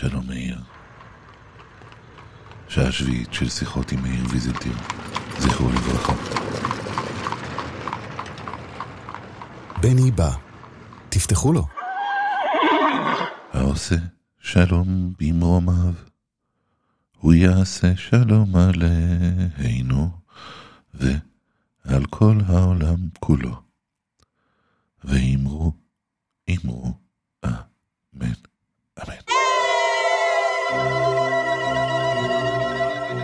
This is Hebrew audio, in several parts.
שלום מאיר. שעה שביעית של שיחות עם מאיר ויזלטיר, זכרו לברכה. בני בא, תפתחו לו. העושה שלום במרומיו, הוא יעשה שלום עלינו ועל כל העולם כולו. ואמרו, אמרו, אמן,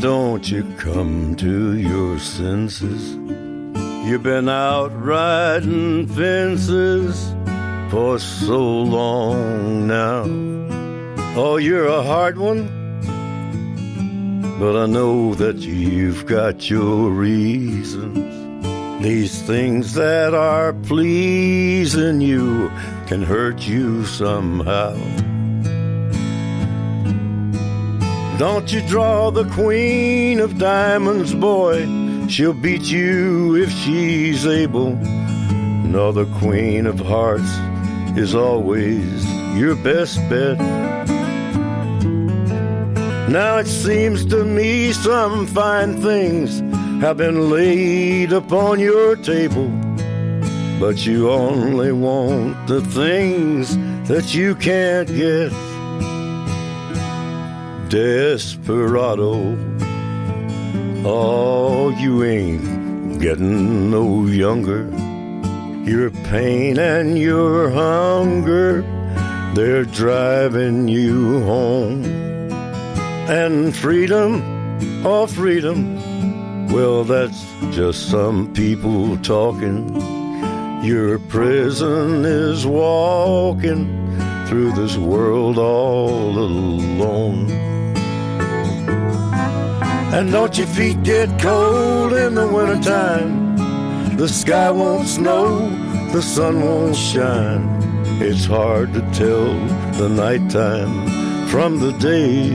Don't you come to your senses? You've been out riding fences for so long now. Oh, you're a hard one, but I know that you've got your reasons. These things that are pleasing you can hurt you somehow. Don't you draw the queen of diamonds, boy. She'll beat you if she's able. No, the queen of hearts is always your best bet. Now it seems to me some fine things have been laid upon your table, but you only want the things that you can't get. Desperado, oh, you ain't getting no younger. Your pain and your hunger, they're driving you home. And freedom, oh, freedom, well, that's just some people talking. Your prison is walking through this world all alone. And don't your feet get cold in the wintertime? The sky won't snow, the sun won't shine. It's hard to tell the nighttime from the day.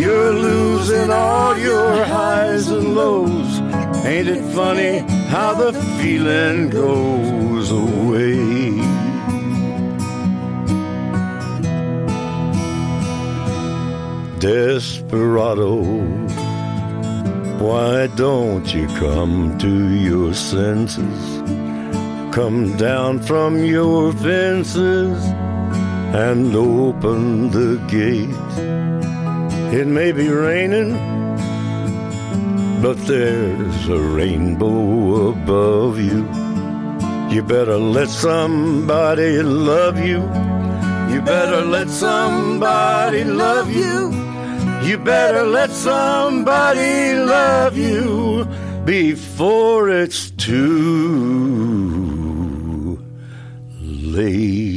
You're losing all your highs and lows. Ain't it funny how the feeling goes away? Desperado, why don't you come to your senses? Come down from your fences and open the gate. It may be raining, but there's a rainbow above you. You better let somebody love you. You better let somebody love you. You better let somebody love you before it's too late.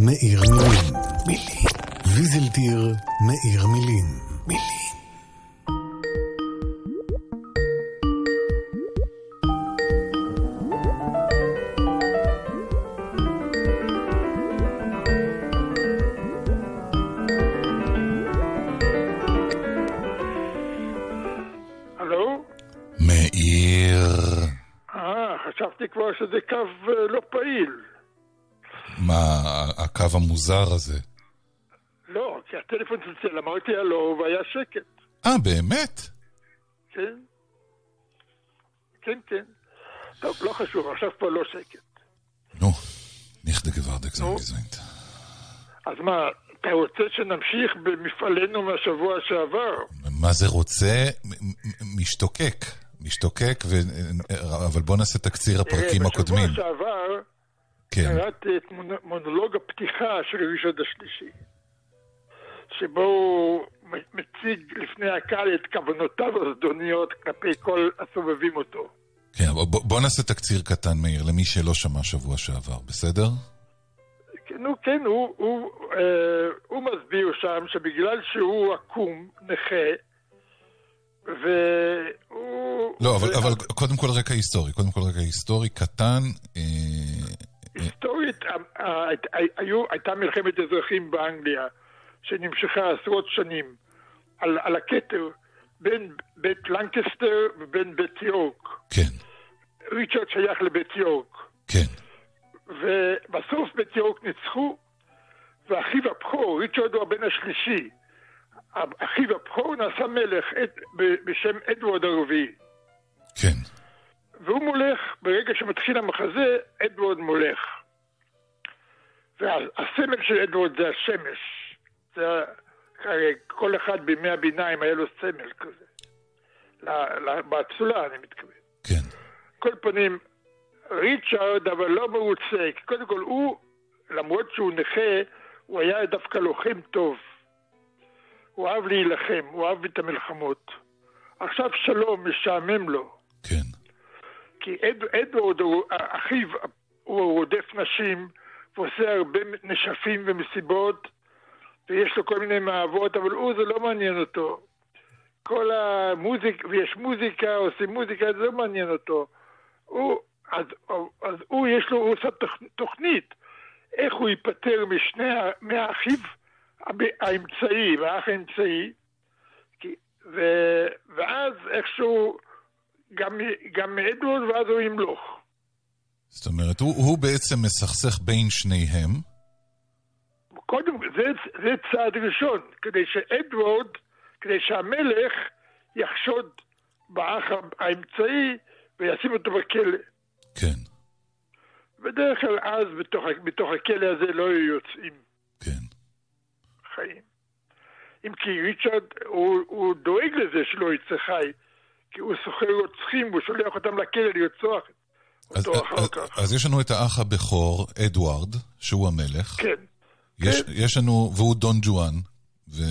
מאיר מילים. מילים. ויזלטיר מאיר מילים. מילים. אה, חשבתי כבר שזה קו אה, לא פעיל. מה, הקו המוזר הזה? לא, כי הטלפון צלצל, אמרתי הלו, והיה שקט. אה, באמת? כן? כן, כן. טוב, לא חשוב, עכשיו פה לא שקט. נו, nicht geworden נו. sein אז מה, אתה רוצה שנמשיך במפעלנו מהשבוע שעבר? מה זה רוצה? משתוקק. משתוקק, ו... אבל בוא נעשה תקציר הפרקים הקודמים. בשבוע שעבר כן. קראתי את מונ- מונולוג הפתיחה של רישוד השלישי, שבו הוא מציג לפני הקהל את כוונותיו הזדוניות כלפי כל הסובבים אותו. כן, בוא, בוא- נעשה תקציר קטן, מאיר, למי שלא שמע שבוע שעבר, בסדר? כן, נו, כן, הוא, הוא, אה, הוא מסביר שם שבגלל שהוא עקום, נכה, והוא... לא, אבל, אבל קודם כל רקע היסטורי. קודם כל רקע היסטורי קטן. אה, היסטורית, ה- ה- הי- היו, הייתה מלחמת אזרחים באנגליה, שנמשכה עשרות שנים, על, על הכתר בין בית לנקסטר ובין בית יורק. כן, ריצ'רד שייך לבית יורק. כן, ובסוף בית יורק ניצחו, ואחיו הבכור, ריצ'רד הוא הבן השלישי, אחיו הבכור נעשה מלך בשם אדוארד הרביעי. כן. והוא מולך, ברגע שמתחיל המחזה, אדוארד מולך. והסמל של אדוארד זה השמש. זה, הרי כל אחד בימי הביניים היה לו סמל כזה. באצולה אני מתכוון. כן, כל פנים, ריצ'רד אבל לא מרוצה, כי קודם כל הוא, למרות שהוא נכה, הוא היה דווקא לוחם טוב. הוא אהב להילחם, הוא אהב את המלחמות. עכשיו שלום משעמם לו, כן, כי אד, אדוארד, הוא- אחיו, הוא רודף נשים, ועושה הרבה נשפים ומסיבות, ויש לו כל מיני מאהבות, אבל הוא, זה לא מעניין אותו. כל המוזיקה, ויש מוזיקה, עושים מוזיקה, זה לא מעניין אותו. הוא, אז, אז הוא, יש לו, הוא עושה תוכ- תוכנית, איך הוא ייפטר משני, מהאחיו האמצעי, והאח האמצעי, כי, ו, ואז איכשהו גם, גם ואז הוא ימלוך. זאת אומרת, הוא, הוא בעצם מסכסך בין שניהם. קודם, זה, זה צעד ראשון, כדי שאדוארד, כדי שהמלך יחשוד באח האמצעי וישים אותו בכלא. כן, בדרך כלל אז בתוך, בתוך הכלא הזה לא היו יוצאים כן. חיים. אם כי ריצ'רד, הוא, הוא דואג לזה שלא יצא חי, כי הוא סוחר רוצחים והוא שולח אותם לכלא לרצוח אז, אותו אחר אז, כך. אז יש לנו את האח הבכור, אדוארד, שהוא המלך. כן. יש, כן. יש לנו, והוא דון ג'ואן. ו...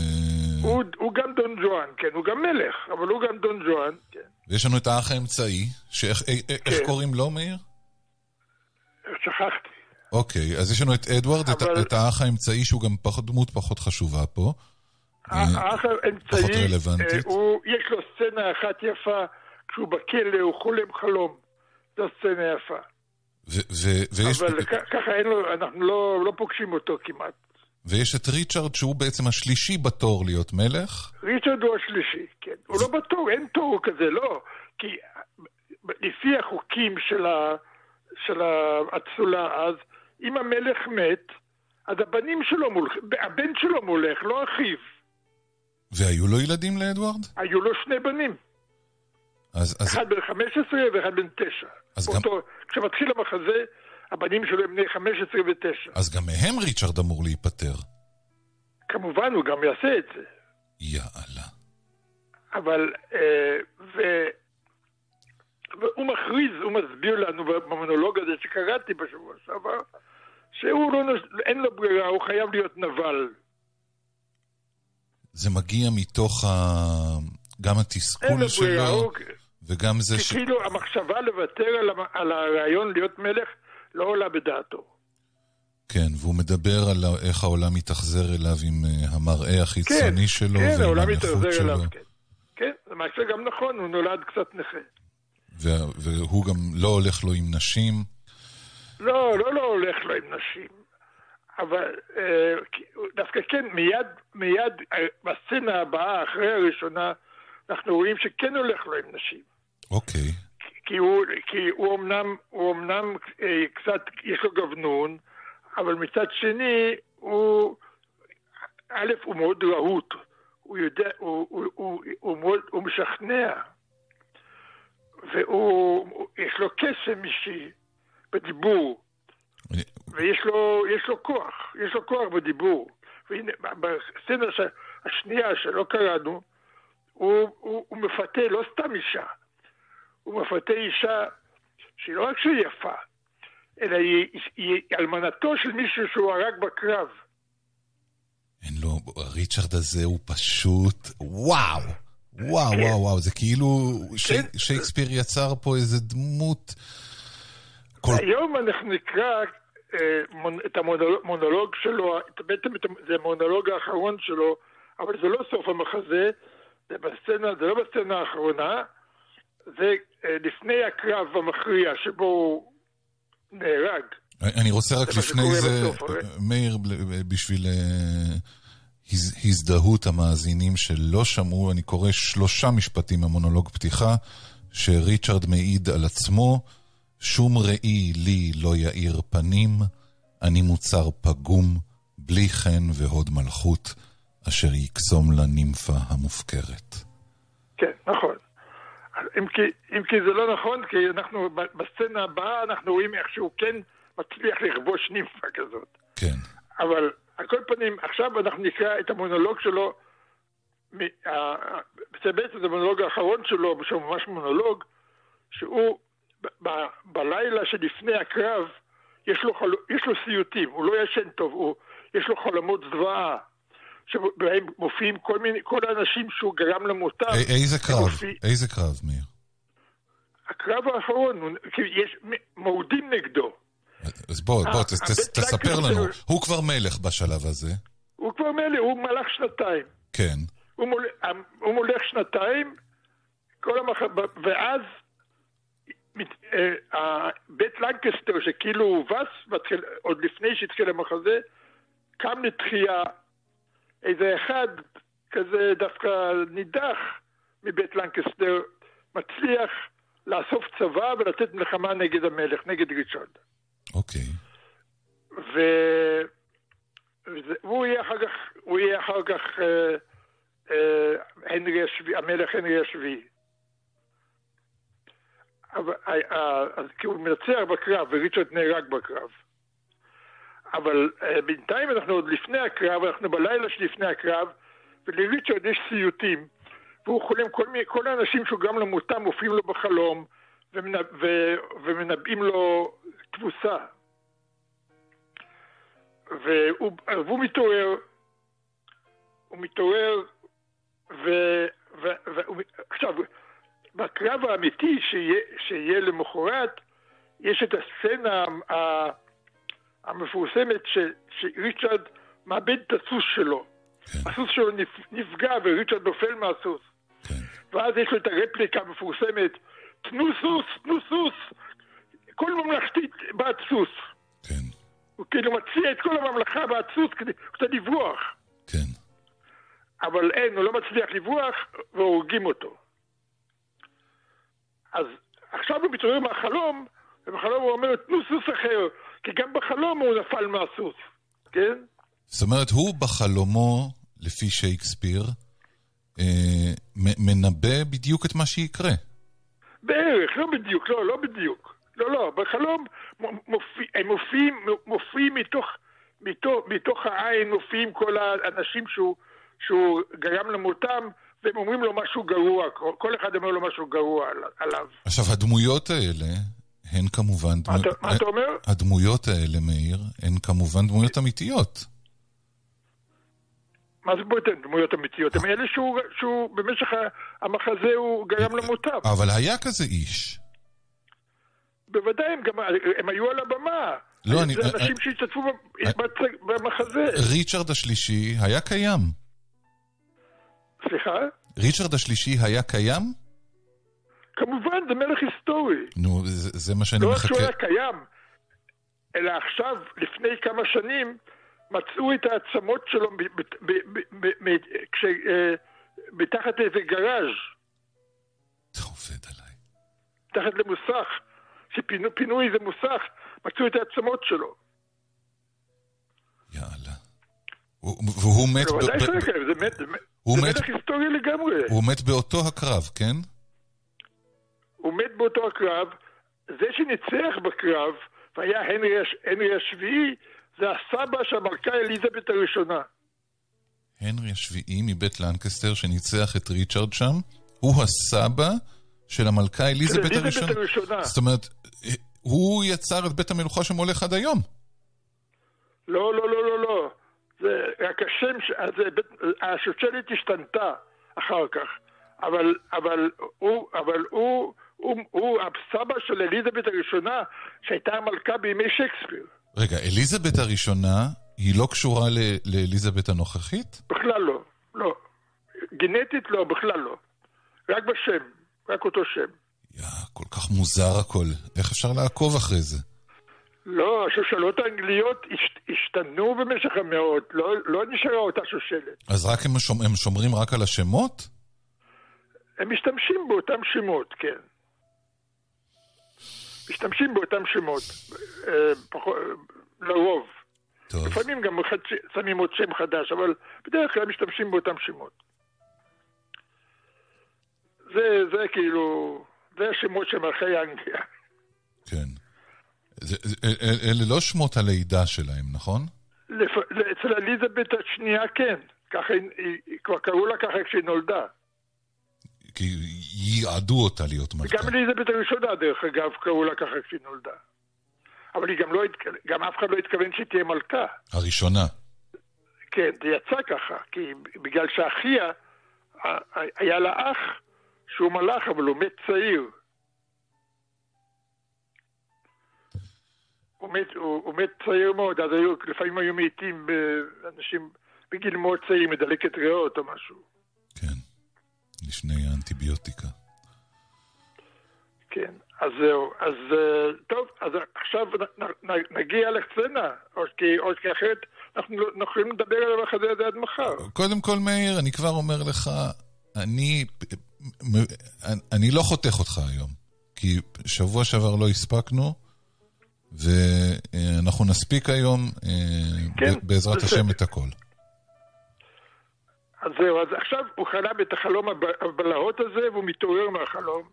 הוא, הוא גם דון ג'ואן, כן, הוא גם מלך, אבל הוא גם דון ג'ואן, כן. ויש לנו את האח האמצעי, שאיך איך, איך כן. קוראים לו, מאיר? שכחתי. אוקיי, אז יש לנו את אדוארד, את, אבל- את האח האמצעי, שהוא גם פחות, דמות פחות חשובה פה. אה, האח האמצעי. אה, יש לו סצנה אחת יפה, כשהוא בכלא, הוא חולם חלום. זו סצנה יפה. ויש, אבל ככה אין לו, אנחנו לא, לא פוגשים אותו כמעט. ויש את ריצ'רד, שהוא בעצם השלישי בתור להיות מלך. ריצ'רד הוא השלישי, כן. הוא לא בתור, אין תור כזה, לא. כי לפי החוקים של, ה, של האצולה אז, אם המלך מת, אז הבנים שלו מולך, הבן שלו מולך, לא אחיו. והיו לו ילדים לאדוארד? היו לו שני בנים. אז, אז, אחד בן 15 ואחד בן 9. אז אותו, כשמתחיל המחזה, הבנים שלו הם בני 15 ו-9. אז גם מהם ריצ'רד אמור להיפטר. כמובן, הוא גם יעשה את זה. יאללה. אבל, אה, ו... והוא מכריז, הוא מסביר לנו במונולוג הזה שקראתי בשבוע שעבר, שהוא לא, נוש- אין לו ברירה, הוא חייב להיות נבל. זה מגיע מתוך ה... גם התסכול שלו, הוא... וגם זה ש... כאילו המחשבה לוותר על. על הרעיון להיות מלך לא עולה בדעתו. כן, והוא מדבר על איך העולם מתאכזר אליו עם אה, המראה החיצוני כן, שלו כן, ועם הנכות שלו. אליו, כן. כן, למעשה גם נכון, הוא נולד קצת נכה. וה- והוא גם לא הולך לו עם נשים. לא, לא, לא הולך לו עם נשים. אבל אה, דווקא כן, מיד, מיד אה, בסצנה הבאה, אחרי הראשונה, אנחנו רואים שכן הולך לו עם נשים. אוקיי. כי הוא, כי הוא אמנם, הוא אמנם אה, קצת, יש לו גבנון, אבל מצד שני, הוא, א', הוא מאוד רהוט, הוא יודע, הוא, הוא, הוא, הוא, מאוד, הוא משכנע, והוא, הוא- יש לו קסם אישי בדיבור, ויש לו, יש לו כוח, יש לו כוח בדיבור. והנה, בסצנה ש- השנייה שלא קראנו, הוא, הוא, הוא מפתה לא סתם אישה, הוא מפתה אישה שהיא לא רק שהיא יפה, אלא היא, היא אלמנתו של מישהו שהוא הרג בקרב. אין לו, ריצ'רד הזה הוא פשוט, וואו! וואו, כן. וואו, וואו, זה כאילו כן. שייקספיר יצר פה איזה דמות... כל... היום אנחנו נקרא אה, מונ- את המונולוג שלו, את- בעצם את זה המונולוג האחרון שלו, אבל זה לא סוף המחזה, זה בסצנה, זה לא בסצנה האחרונה, זה אה, לפני הקרב המכריע שבו הוא נהרג. אני רוצה רק זה לפני זה, בסוף, הרי. מאיר, ב- בשביל אה, הז- הזדהות המאזינים שלא שמעו, אני קורא שלושה משפטים מהמונולוג פתיחה, שריצ'רד מעיד על עצמו, שום ראי לי לא יאיר פנים, אני מוצר פגום, בלי חן והוד מלכות, אשר יקסום לנימפה המופקרת. כן, נכון. אם כי, אם כי זה לא נכון, כי אנחנו, בסצנה הבאה אנחנו רואים איך שהוא כן מצליח לכבוש נימפה כזאת. כן, אבל על כל פנים, עכשיו אנחנו נקרא את המונולוג שלו, זה בעצם המונולוג האחרון שלו, שהוא ממש מונולוג, שהוא ב- בלילה שלפני הקרב, יש לו, חל... יש לו סיוטים, הוא לא ישן טוב, הוא... יש לו חלומות זוועה, שבהם מופיעים כל מיני, כל האנשים שהוא גרם למותם. א- איזה קרב? מופיע- איזה קרב, מאיר? הקרב האחרון, יש מורדים נגדו. אז בוא, בוא, אה, ת- תספר לנו. הוא כבר מלך בשלב הזה. הוא כבר מלך, הוא מלך שנתיים. כן. הוא, מול, הוא מולך שנתיים, כל המח... ואז ה- בית לנקסטר שכאילו הובס, עוד לפני שהתחיל המחזה, קם לתחייה איזה אחד כזה דווקא נידח מבית לנקסטר, מצליח לאסוף צבא ולתת מלחמה נגד המלך, נגד ריצ'רד. אוקיי. ו... והוא יהיה אחר כך, הוא יהיה אחר כך אה, אה, הנרי השביעי, המלך הנרי השביעי. אה, אה, אז כי הוא מנצח בקרב, וריצ'רד נהרג בקרב. אבל אה, בינתיים אנחנו עוד לפני הקרב, אנחנו בלילה שלפני הקרב, ולריצ'רד יש סיוטים, והוא חולם, כל, מי, כל האנשים שהוא גם למותם מופיעים לו בחלום, ומנבאים לו תבוסה. והוא, והוא מתעורר, הוא מתעורר, ו... ו, ו עכשיו, בקרב האמיתי שיהיה, שיהיה למחרת, יש את הסצנה המפורסמת ש, שריצ'רד מאבד את הסוס שלו. כן. הסוס שלו נפ- נפגע וריצ'רד נופל מהסוס. כן. ואז יש לו את הרפליקה המפורסמת, תנו סוס, תנו סוס, כל ממלכתית בעד סוס. כן. הוא כאילו מציע את כל הממלכה בעד סוס כדי קצת לברוח. כן. אבל אין, הוא לא מצליח לברוח והורגים אותו. אז עכשיו הוא מתעורר מהחלום, ובחלום הוא אומר, תנו סוס אחר, כי גם בחלום הוא נפל מהסוס, כן? זאת אומרת, הוא בחלומו, לפי שייקספיר, אה, מנבא בדיוק את מה שיקרה. בערך, לא בדיוק, לא, לא בדיוק. לא, לא, בחלום מופיע, הם מופיעים, מופיעים מתוך, מתוך, מתוך העין, מופיעים כל האנשים שהוא, שהוא גרם למותם, והם אומרים לו משהו גרוע, כל, אחד אומר לו משהו גרוע על- עליו. עכשיו, הדמויות האלה, הן כמובן... מה דמו- אתה- מה אתה אומר? הדמויות האלה, מאיר, הן כמובן דמויות אמיתיות. מה זה בוטן, דמויות אמיתיות? הם אלה שהוא, שהוא במשך המחזה הוא גרם למותם. אבל היה כזה איש. בוודאי, הם גם, הם היו על הבמה. לא, אני... זה אנשים שהשתתפו במחזה. ריצ'רד השלישי היה קיים. סליחה? ריצ'רד השלישי היה קיים? כמובן, זה מלך היסטורי. נו, זה, זה מה שאני לא מחכה... רק שהוא היה קיים, אלא עכשיו, לפני כמה שנים, מצאו את העצמות שלו מתחת לאיזה גראז'. אתה עובד עליי. מתחת למוסך, שפינו איזה מוסך, מצאו את העצמות שלו. והוא מת... בוודאי שהוא יקרה, זה מת... זה מלך היסטורי לגמרי. הוא מת באותו הקרב, כן? הוא מת באותו הקרב. זה שניצח בקרב, והיה הנרי, השביעי, זה הסבא של המלכה אליזבת הראשונה. הנרי השביעי מבית לנקסטר שניצח את ריצ'רד שם, הוא הסבא של המלכה אליזבת הראשונה. הראשונה. זאת אומרת, הוא יצר את בית המלוכה שמולך עד היום. לא, לא, לא, לא, לא. זה זה, השושלת השתנתה אחר כך. אבל, אבל הוא, אבל הוא, הוא, הוא הסבא של אליזבת הראשונה, שהייתה המלכה בימי שייקספיר. רגע, אליזבת הראשונה היא לא קשורה לאליזבת הנוכחית? בכלל לא, לא. גנטית לא, בכלל לא. רק בשם, רק אותו שם. יא, כל כך מוזר הכל. איך אפשר לעקוב אחרי זה? לא, השושלות האנגליות השתנו במשך המאות, לא, לא נשארה אותה שושלת. אז רק הם, שומר, הם שומרים רק על השמות? הם משתמשים באותם שמות, כן. משתמשים באותם שמות, אה, פחות, לרוב. טוב. לפעמים גם שמים עוד שם חדש, אבל בדרך כלל משתמשים באותם שמות. זה, זה כאילו, זה השמות של מלכי אנגליה. כן. אלה לא שמות הלידה שלהם, נכון? אצל אליזבת השנייה כן. ככה היא, כבר קראו לה ככה כשהיא נולדה. כי ייעדו אותה להיות מלכה. וגם אליזבת הראשונה, דרך אגב, קראו לה ככה כשהיא נולדה. אבל היא גם לא, גם אף אחד לא התכוון שהיא תהיה מלכה. הראשונה. כן, זה יצא ככה, כי בגלל שאחיה, היה לה אח שהוא מלאך, אבל הוא מת צעיר. הוא מת, הוא, הוא מת צעיר מאוד, אז היו, לפעמים היו מתים באנשים בגיל מאוד צעיר, מדלקת ריאות או משהו. כן, לפני האנטיביוטיקה. כן, אז זהו, אז אה, טוב, אז עכשיו נגיע לסצנה, או כי, או כי אחרת אנחנו לא יכולים לדבר על המחזה הזה עד מחר. קודם כל, מאיר, אני כבר אומר לך, אני, אני לא חותך אותך היום, כי שבוע שעבר לא הספקנו. ואנחנו נספיק היום, אה, כן, בעזרת השם, את הכל. אז זהו, אז עכשיו הוא חלם את החלום הבלהות הזה, והוא מתעורר מהחלום.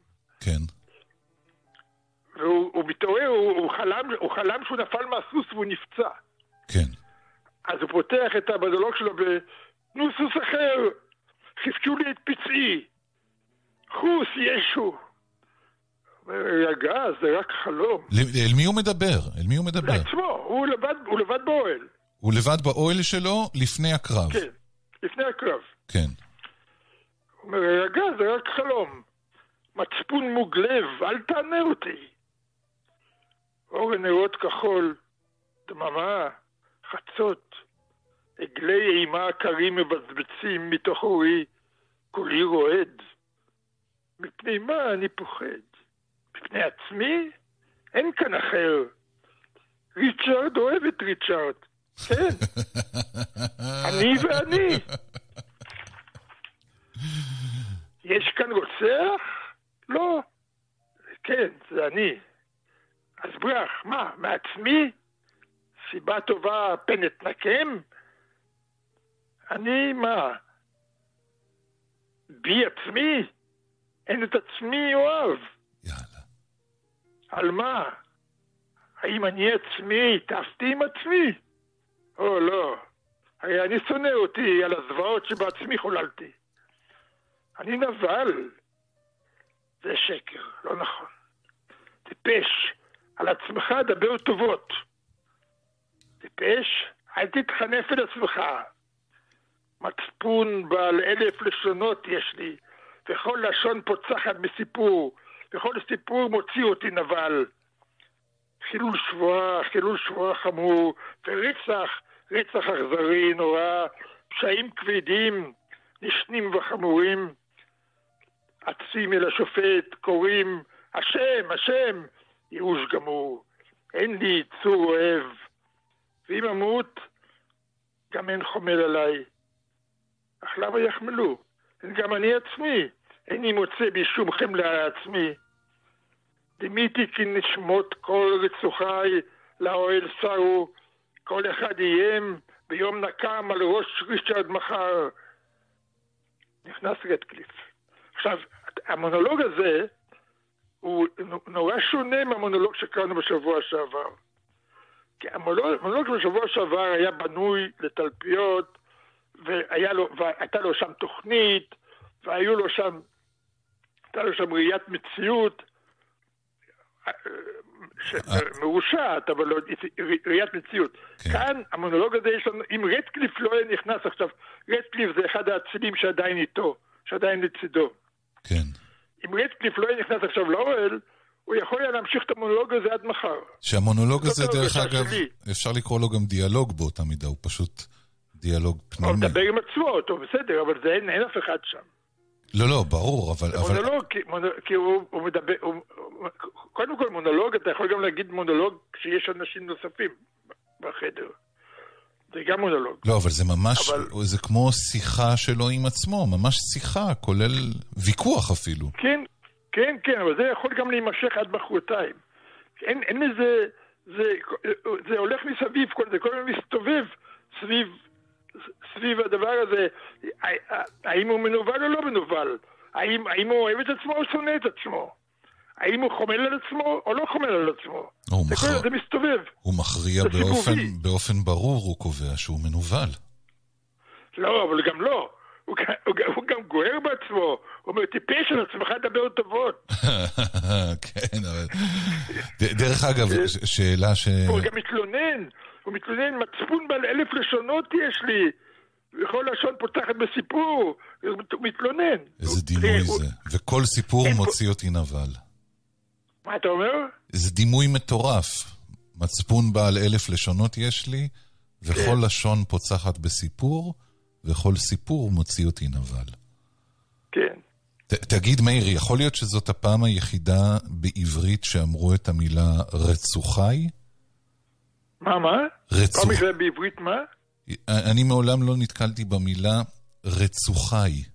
כן. והוא מתעורר, הוא, הוא, חלם, הוא חלם שהוא נפל מהסוס והוא נפצע. כן. אז הוא פותח את המדולוג שלו ב... תנו סוס אחר, חיפשו לי את פצעי. חוס, ישו. רגע, זה רק חלום. אל מי הוא מדבר? אל מי הוא מדבר? לעצמו, הוא לבד, הוא לבד באוהל. הוא לבד באוהל שלו לפני הקרב. כן, לפני הקרב. כן. הוא אומר, רגע, זה רק חלום. מצפון מוגלב, אל תענה אותי. אור נרות כחול, דממה, חצות, עגלי אימה קרים מבצבצים מתוך אורי, קולי רועד. מפני מה אני פוחד? מפני עצמי? אין כאן אחר. ריצ'רד אוהב את ריצ'רד. כן. אני ואני. יש כאן רוצח? לא. כן, זה אני. אז ברח, מה, מעצמי? סיבה טובה פן אתנקם? אני מה? בי עצמי? אין את עצמי אוהב. על מה? האם אני עצמי טסתי עם עצמי? או לא. הרי אני שונא אותי על הזוועות שבעצמי חוללתי. אני נבל. זה שקר, לא נכון. טיפש, על עצמך דבר טובות. טיפש, אל תתחנף אל עצמך. מצפון בעל אלף לשונות יש לי, וכל לשון פוצחת בסיפור, וכל סיפור מוציא אותי נבל. חילול שבועה, חילול שבועה חמור, ורצח, רצח אכזרי, נורא, פשעים כבדים, נשנים וחמורים, אצים אל השופט, קוראים, השם, השם, ייאוש גמור, אין לי צור אוהב, ואם אמות, גם אין חומל עליי. אך למה יחמלו? גם אני עצמי, איני מוצא בי שום חמלה לעצמי. דימיתי כי נשמות כל רצוחי לאוהל שרו, כל אחד איים ביום נקם על ראש ריצ'רד מחר. נכנס רדקליף. עכשיו, המונולוג הזה הוא נורא שונה מהמונולוג שקראנו בשבוע שעבר. כי המונולוג בשבוע שעבר היה בנוי לתלפיות, לו, והייתה לו שם תוכנית, והיו לו שם, הייתה לו שם ראיית מציאות מרושעת, אבל לא ראיית מציאות. כן. כאן המונולוג הזה יש לנו, אם רדקליף לא היה נכנס עכשיו, רדקליף זה אחד האצילים שעדיין איתו, שעדיין לצידו. כן. אם רדקליף לא היה נכנס עכשיו לאוהל, הוא יכול היה להמשיך את המונולוג הזה עד מחר. שהמונולוג הזה, דרך אגב, אפשר לקרוא לו גם דיאלוג באותה מידה, הוא פשוט דיאלוג פנימי. הוא מדבר עם עצמו, טוב, בסדר, אבל אין אף אחד שם. לא, לא, ברור, אבל... מונולוג, כי, מונ... כי הוא, הוא מדבר... הוא, קודם כל מונולוג, אתה יכול גם להגיד מונולוג כשיש אנשים נוספים בחדר. זה גם מונולוג. לא, אבל זה ממש, אבל... זה כמו שיחה שלו עם עצמו, ממש שיחה, כולל ויכוח אפילו. כן, כן, כן, אבל זה יכול גם להימשך עד מחרתיים. אין, אין לזה, זה, זה הולך מסביב, זה כל הזמן מסתובב סביב, סביב הדבר הזה. האם הוא מנוול או לא מנוול? האם, האם הוא אוהב את עצמו או שונא את עצמו? האם הוא חומל על עצמו או לא חומל על עצמו? זה, מח... כל, זה מסתובב. הוא מכריע באופן, באופן ברור, הוא קובע שהוא מנוול. לא, אבל גם לא. הוא, הוא, הוא גם גוער בעצמו, הוא אומר, טיפש על עצמך דבר טובות. כן, אבל... דרך אגב, שאלה ש... הוא גם מתלונן, הוא מתלונן, מצפון בעל אלף לשונות יש לי. וכל לשון פותחת בסיפור, הוא מתלונן. איזה דימוי זה. וכל סיפור מוציא אותי נבל. מה אתה אומר? איזה דימוי מטורף. מצפון בעל אלף לשונות יש לי, וכל כן. לשון פוצחת בסיפור, וכל סיפור מוציא אותי נבל. כן. ת, תגיד, מאיר, יכול להיות שזאת הפעם היחידה בעברית שאמרו את המילה רצוחי? מה, מה? רצוח... פעם היחידה בעברית מה? אני מעולם לא נתקלתי במילה רצוחי.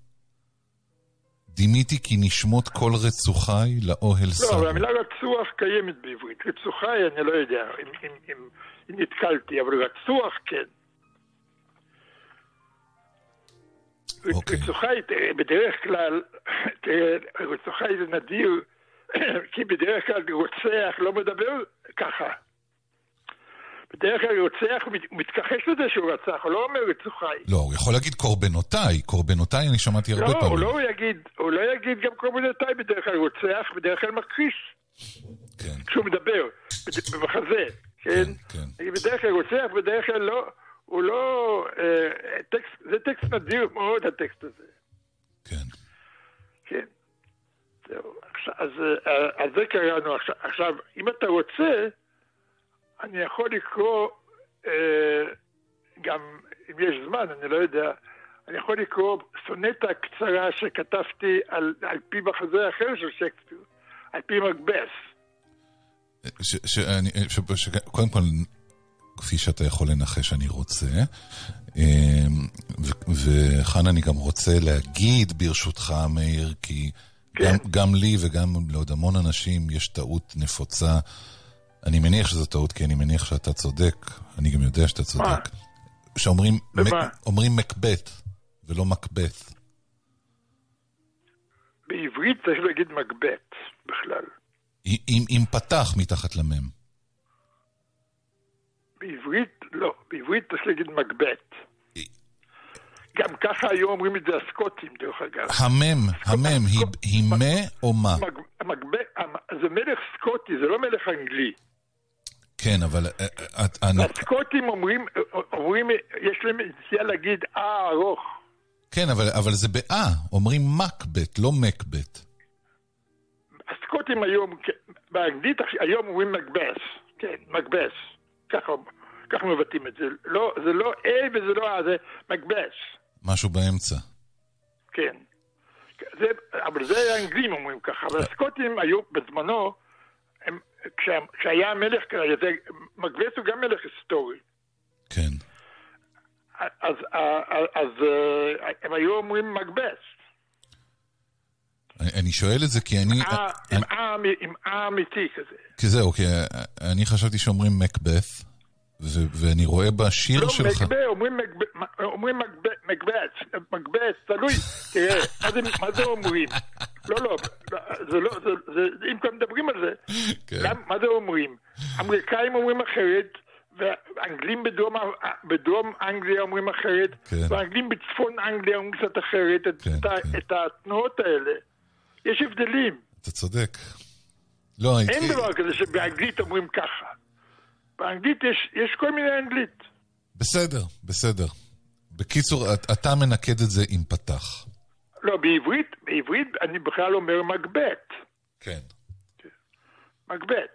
דימיתי כי נשמות כל רצוחי לאוהל שר. לא, אבל המילה רצוח קיימת בעברית. רצוחי אני לא יודע אם, אם, אם, אם נתקלתי, אבל רצוח כן. אוקיי. רצוחי, בדרך כלל, רצוחי זה נדיר, כי בדרך כלל רוצח לא מדבר ככה. בדרך כלל רוצח, מתכחש לזה שהוא רצח, הוא לא אומר רצוחי. לא, הוא יכול להגיד קורבנותיי, קורבנותיי אני שמעתי הרבה לא, פעמים. לא, הוא לא יגיד, הוא לא יגיד גם קורבנותיי בדרך כלל, רוצח, בדרך כלל מכחיש. כן. כשהוא מדבר, במחזה, כן? כן, כן. בדרך כלל רוצח, בדרך כלל לא, הוא לא... אה, טקסט, זה טקסט נדיר מאוד, הטקסט הזה. כן. כן. זהו. אז, אה, אז זה קראנו עכשיו. עכשיו, אם אתה רוצה... אני יכול לקרוא, אה, גם אם יש זמן, אני לא יודע, אני יכול לקרוא סונטה קצרה שכתבתי על, על פי מחזה אחר של שייקספיר, על פי מקבס. קודם כל, כפי שאתה יכול לנחש, אני רוצה. אמ, וכאן אני גם רוצה להגיד, ברשותך, מאיר, כי כן. גם, גם לי וגם לעוד המון אנשים יש טעות נפוצה אני מניח שזו טעות, כי אני מניח שאתה צודק, אני גם יודע שאתה צודק. מה? שאומרים אומרים מקבט, ולא מקבט. בעברית צריך להגיד מקבט בכלל. עם, עם פתח מתחת למם. בעברית, לא. בעברית צריך להגיד מקבט. גם ככה היו אומרים את זה הסקוטים, דרך אגב. המם, המם, היא מה או מה? זה מלך סקוטי, זה לא מלך אנגלי. כן, אבל... אה, אה, הסקוטים אומרים, אומרים, יש להם נסיעה להגיד אה ארוך. כן, אבל, אבל זה באה, אומרים מקבט, לא מקבט. הסקוטים היום, באנגלית היום אומרים מקבס, כן, מקבס. ככה, ככה מבטאים את זה. לא, זה לא A וזה לא A, זה מקבס. משהו באמצע. כן. זה, אבל זה האנגלים אומרים ככה, אבל הסקוטים היו בזמנו, כשה, כשהיה המלך כרגע, זה, מקבס הוא גם מלך היסטורי. כן. אז, אז, אז אה, הם היו אומרים מקבס. אני, אני שואל את זה כי אני... עם אה אה אמיתי כזה. כי זהו, כי אני חשבתי שאומרים ואני רואה בשיר לא, שלך... לא, מקבה, אומרים מקבץ, מקבץ, תלוי, תראה, מה זה אומרים? לא, לא, זה לא, אם כבר מדברים על זה, כן. מה זה אומרים? אמריקאים אומרים אחרת, ואנגלים בדרום, בדרום אנגליה אומרים אחרת, כן. ואנגלים בצפון אנגליה אומרים קצת אחרת, כן, את, כן. את התנועות האלה. יש הבדלים. אתה צודק. לא, אין. דבר כזה שבאנגלית אומרים ככה. באנגלית יש, יש כל מיני אנגלית. בסדר, בסדר. בקיצור, אתה מנקד את זה עם פתח. לא, בעברית, בעברית אני בכלל אומר מגבט. כן. מגבט.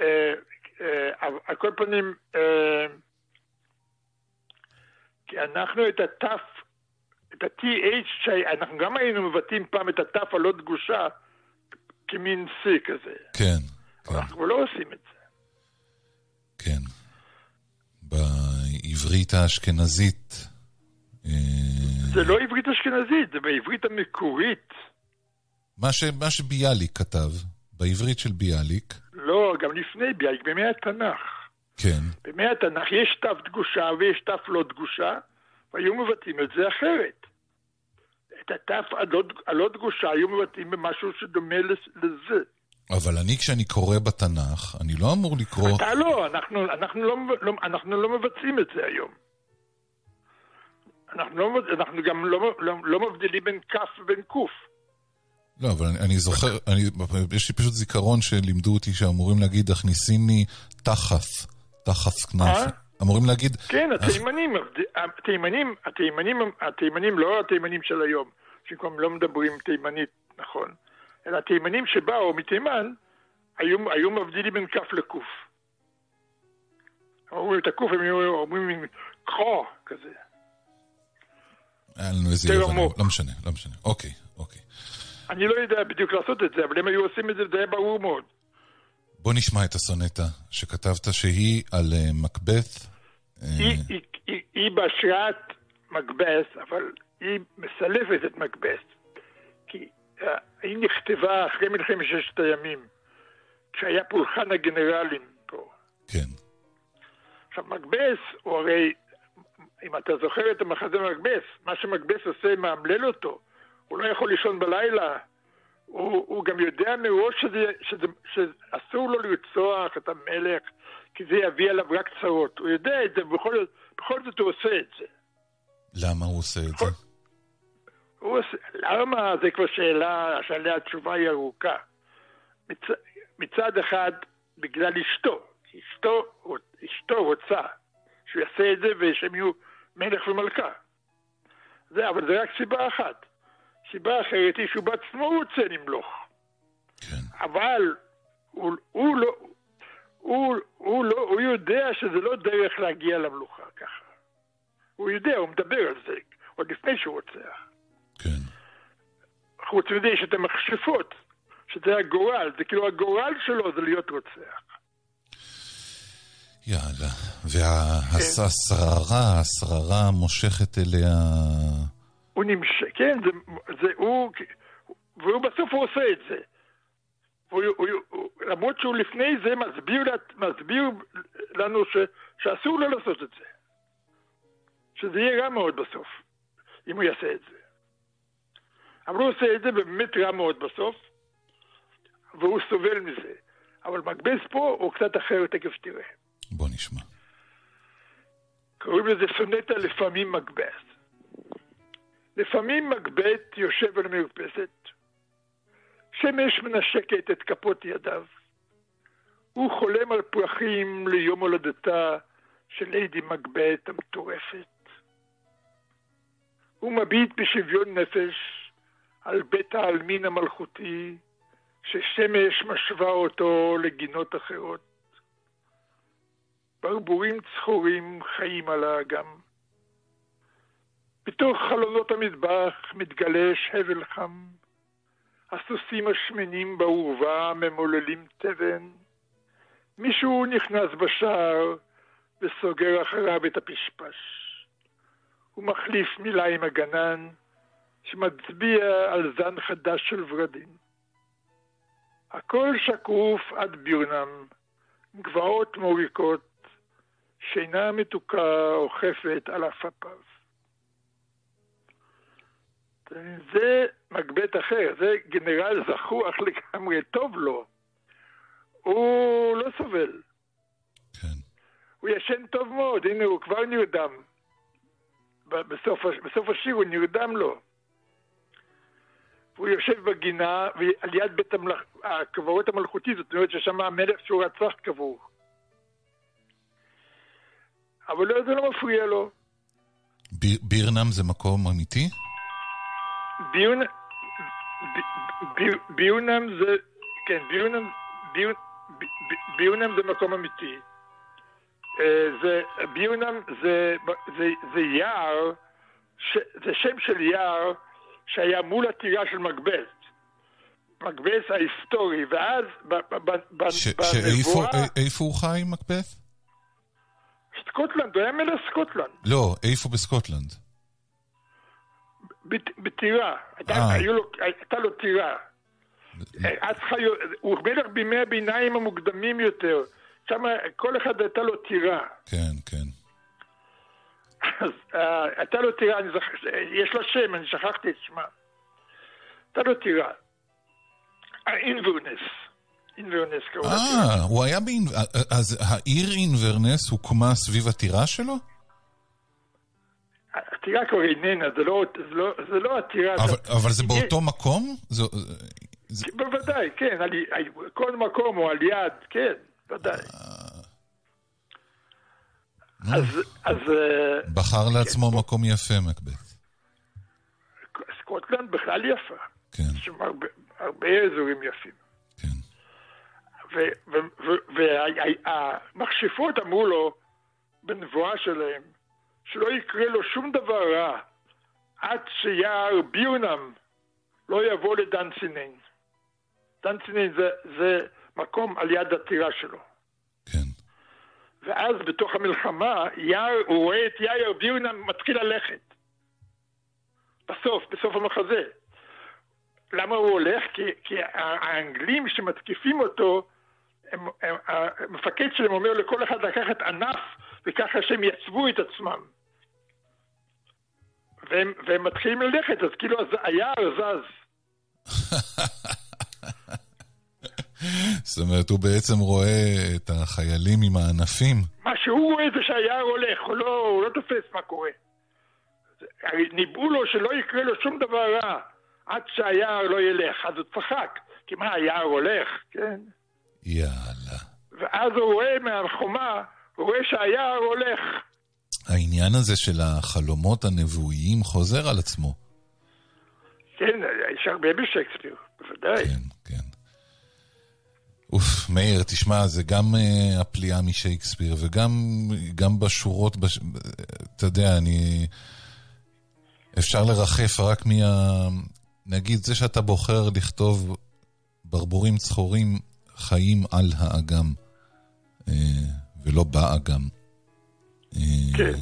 אה, אה, על כל פנים, אה, כי אנחנו את התף, את ה-TH, אנחנו גם היינו מבטאים פעם את התף הלא דגושה כמין C כזה. כן. אבל אנחנו לא עושים את זה. כן. בעברית האשכנזית... זה לא עברית אשכנזית, זה בעברית המקורית. מה, ש, מה שביאליק כתב, בעברית של ביאליק. לא, גם לפני ביאליק, בימי התנ"ך. כן. בימי התנ"ך יש תו דגושה ויש תו לא דגושה, והיו מבטאים את זה אחרת. את התו הלא, הלא דגושה היו מבטאים במשהו שדומה לזה. אבל אני, כשאני קורא בתנ"ך, אני לא אמור לקרוא... אתה לא, אנחנו, אנחנו, לא, לא, אנחנו לא מבצעים את זה היום. אנחנו, לא, אנחנו גם לא, לא, לא מבדילים בין כ' ובין ק'. לא, אבל אני, אני זוכר, אני, יש לי פשוט זיכרון שלימדו אותי שאמורים להגיד, הכניסיני תחת, תחת כנף. אה? אמורים להגיד... כן, התימנים, התימנים, התימנים, התימנים, לא התימנים של היום, שכבר לא מדברים תימנית, נכון, אלא התימנים שבאו מתימן, היו, היו מבדילים בין כף לקוף. אומרים את הקוף, הם היו אומרים קחו, כזה. היה לנו איזה יובן, לא משנה, לא משנה. אוקיי, אוקיי. אני לא יודע בדיוק לעשות את זה, אבל הם היו עושים את זה, זה היה ברור מאוד. בוא נשמע את הסונטה שכתבת שהיא על uh, מקבת. אה, היא, היא, היא, היא בהשראת מקבת, אבל היא מסלפת את מקבת. כי uh, היא נכתבה אחרי מלחמת ששת הימים, כשהיה פולחן הגנרלים פה. כן. עכשיו, מקבס הוא הרי אם אתה זוכר את המחזה מקבס, מה שמקבס עושה מאמלל אותו. הוא לא יכול לישון בלילה. הוא, הוא גם יודע מראש שזה, שזה, שאסור לו לרצוח את המלך, כי זה יביא עליו רק צרות. הוא יודע את זה, ובכל בכל זאת הוא עושה את זה. למה הוא עושה את זה? הוא עושה, למה? זה כבר שאלה שעליה התשובה היא ארוכה. מצ, מצד אחד, בגלל אשתו. אשתו, אשתו רוצה שהוא יעשה את זה ושהם יהיו מלך ומלכה. זה, אבל זה רק סיבה אחת. סיבה אחרת היא שהוא בעצמו רוצה למלוך. כן. אבל הוא, הוא לא... הוא, הוא, לא, הוא יודע שזה לא דרך להגיע למלוכה ככה. הוא יודע, הוא מדבר על זה, עוד לפני שהוא רוצח. כן. חוץ מזה יש את המכשפות, שזה הגורל, זה כאילו הגורל שלו זה להיות רוצח. יאללה. והשררה, השררה מושכת אליה... הוא נמשך, כן, זה, זה הוא, והוא בסוף הוא עושה את זה. הוא, הוא, הוא, למרות שהוא לפני זה מסביר, מסביר לנו ש, שאסור לו לעשות את זה. שזה יהיה רע מאוד בסוף, אם הוא יעשה את זה. אבל הוא עושה את זה באמת רע מאוד בסוף, והוא סובל מזה. אבל מקבס פה הוא קצת אחר, תכף תראה. בוא נשמע. קוראים לזה סונטה לפעמים מקבט. לפעמים מקבט יושב על המרפסת, שמש מנשקת את כפות ידיו. הוא חולם על פרחים ליום הולדתה של ליידי מקבט המטורפת. הוא מביט בשוויון נפש על בית העלמין המלכותי, ששמש משווה אותו לגינות אחרות. ברבורים צחורים חיים על האגם. בתוך חלונות המטבח מתגלה הבל חם. הסוסים השמנים בעורבה ממוללים תבן. מישהו נכנס בשער וסוגר אחריו את הפשפש. הוא מחליף מילה עם הגנן, שמצביע על זן חדש של ורדים. הכל שקוף עד בירנם, גבעות מוריקות, שינה מתוקה אוכפת על עפפיו. זה מגבט אחר, זה גנרל זחוח לגמרי, טוב לו. הוא לא סובל. כן. הוא ישן טוב מאוד, הנה הוא כבר נרדם. בסוף, בסוף השיר הוא נרדם לו. והוא יושב בגינה, ועל יד בית המלאכ... הקברות המלכותי, זאת אומרת ששם המלך שהוא רצח קבור. אבל לא, זה לא מפריע לו. ביר, בירנם זה מקום אמיתי? ביונם זה, כן, בירנם, בירנ... בירנם זה מקום אמיתי. אה, זה, בירנם זה, זה, זה יער, ש, זה שם של יער שהיה מול הטירה של מקבת. מקבת ההיסטורי, ואז בנבואה... איפה הוא חי, מקבת? סקוטלנד, הוא היה מלך סקוטלנד. לא, איפה בסקוטלנד? בטירה. אה. הייתה לו טירה. הוא מלך בימי הביניים המוקדמים יותר. שם כל אחד הייתה לו טירה. כן, כן. אז אה, הייתה לו טירה, יש לה שם, אני שכחתי את שמה. הייתה לו טירה. אינברנס. אינברנס קראו לה. אה, הוא היה באינברנס. אז העיר אינברנס הוקמה סביב הטירה שלו? הטירה כבר איננה, זה לא, זה לא, זה לא הטירה... אבל, אתה... אבל זה באותו מקום? זה... זה... בוודאי, כן, על, כל מקום הוא על יד, כן, ודאי. אז, אז... אה, בחר לעצמו כן. מקום יפה, מקבט. סקוטלנד בכלל יפה. כן. יש הרבה, הרבה אזורים יפים. כן. והמכשפות אמרו לו, בנבואה שלהם, שלא יקרה לו שום דבר רע עד שיער ביונם לא יבוא לדנצינן. דנצינן זה, זה מקום על יד הטירה שלו. ואז בתוך המלחמה, יער, הוא רואה את יאיר ביונם מתחיל ללכת. בסוף, בסוף המחזה. למה הוא הולך? כי, כי האנגלים שמתקיפים אותו, הם, הם, המפקד שלהם אומר לכל אחד לקחת ענף וככה שהם יצבו את עצמם. והם, והם מתחילים ללכת, אז כאילו היער זז. זאת אומרת, הוא בעצם רואה את החיילים עם הענפים. מה שהוא רואה זה שהיער הולך, הוא לא, הוא לא תופס מה קורה. ניבאו לו שלא יקרה לו שום דבר רע עד שהיער לא ילך, אז הוא צחק. כי מה, היער הולך, כן? יאללה. ואז הוא רואה מהחומה, הוא רואה שהיער הולך. העניין הזה של החלומות הנבואיים חוזר על עצמו. כן, יש הרבה בשייקספיר, בוודאי. כן, כן. אוף, מאיר, תשמע, זה גם uh, הפליאה משייקספיר, וגם בשורות, בש... אתה יודע, אני... אפשר לרחף רק מה... נגיד, זה שאתה בוחר לכתוב ברבורים צחורים חיים על האגם, uh, ולא באגם. כן.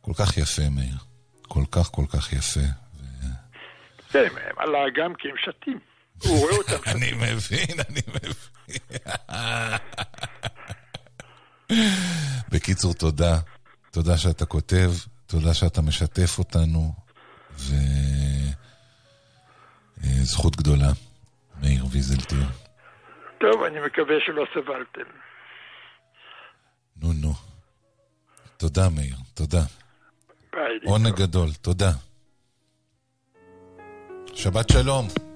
כל כך יפה, מאיר. כל כך כל כך יפה. כן, הם על האגם כי הם שתים. הוא רואה אותם. אני מבין, אני מבין. בקיצור, תודה. תודה שאתה כותב, תודה שאתה משתף אותנו, וזכות גדולה, מאיר ויזלטיר. טוב, אני מקווה שלא סבלתם. נו, נו. תודה, מאיר, תודה. ביי. עונג גדול, תודה. שבת שלום.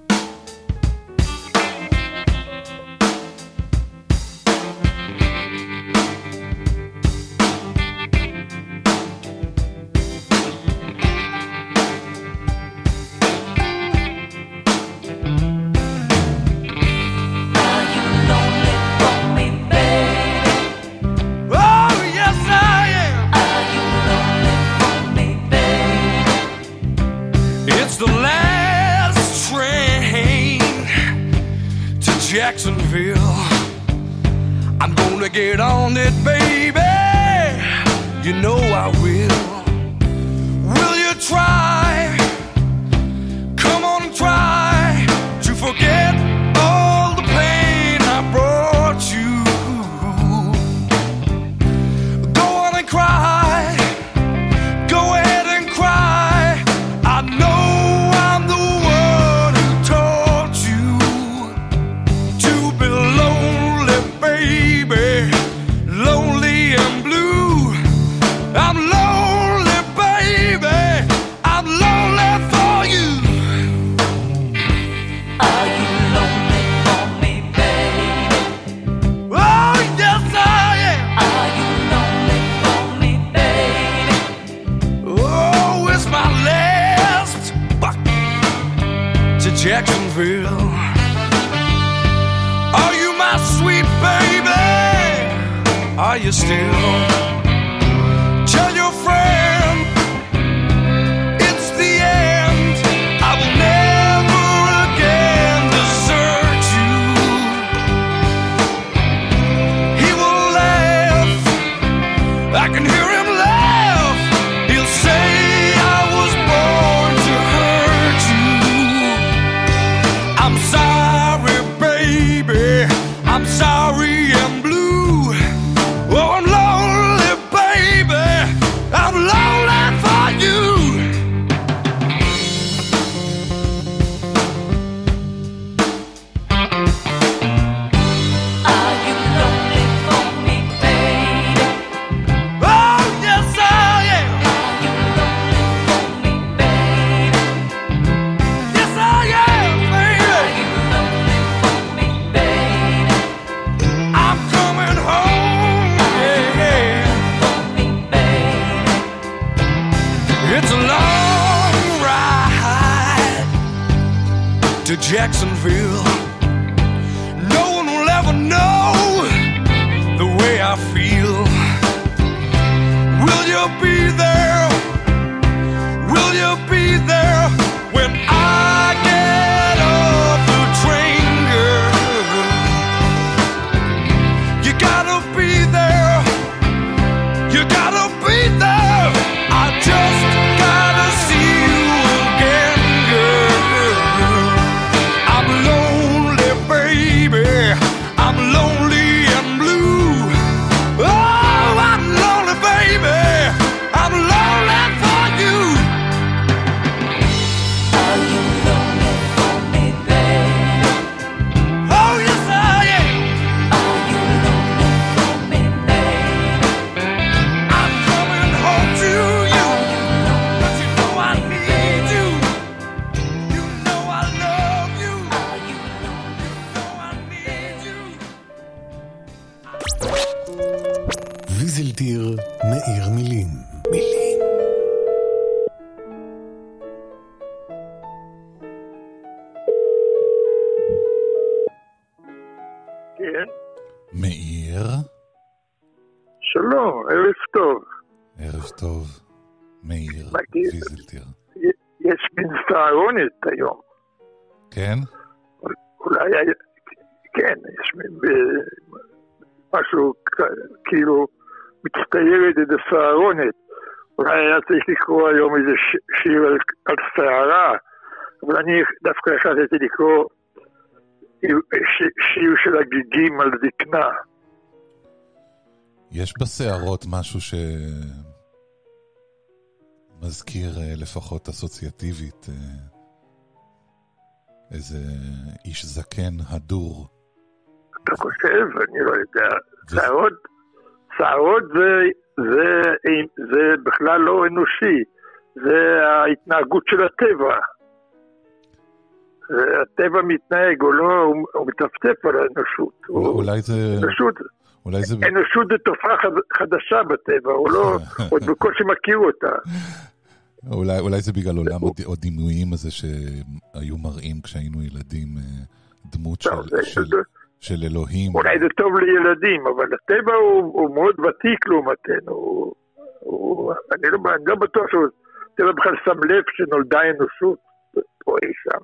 ויזלטיר. יש מין סערונת היום. כן? אולי, כן, יש אה, משהו כאילו מצטיירת איזה סערונת. אולי היה צריך לקרוא היום איזה שיר על, על סערה, אבל אני דווקא החלטתי לקרוא שיר של הגיגים על זקנה. יש בסערות משהו ש... מזכיר אה, לפחות אסוציאטיבית אה, איזה איש זקן הדור. אתה חושב? אני לא יודע. שערות, שערות זה, זה, זה בכלל לא אנושי, זה ההתנהגות של הטבע. הטבע מתנהג, הוא לא, הוא, מטפטף על האנושות. הוא- אולי זה... אנושות, אולי זה... אנושות זה תופעה חד- חדשה בטבע, הוא לא, עוד בקושי מכיר אותה. אולי, אולי זה בגלל עולם הד- הדימויים הזה שהיו מראים כשהיינו ילדים, אה, דמות של, של, של אלוהים. אולי זה טוב לילדים, אבל הטבע הוא, הוא מאוד ותיק לעומתנו. הוא, הוא, אני, לא, אני לא בטוח שהטבע בכלל שם לב שנולדה אנושות פה אי שם.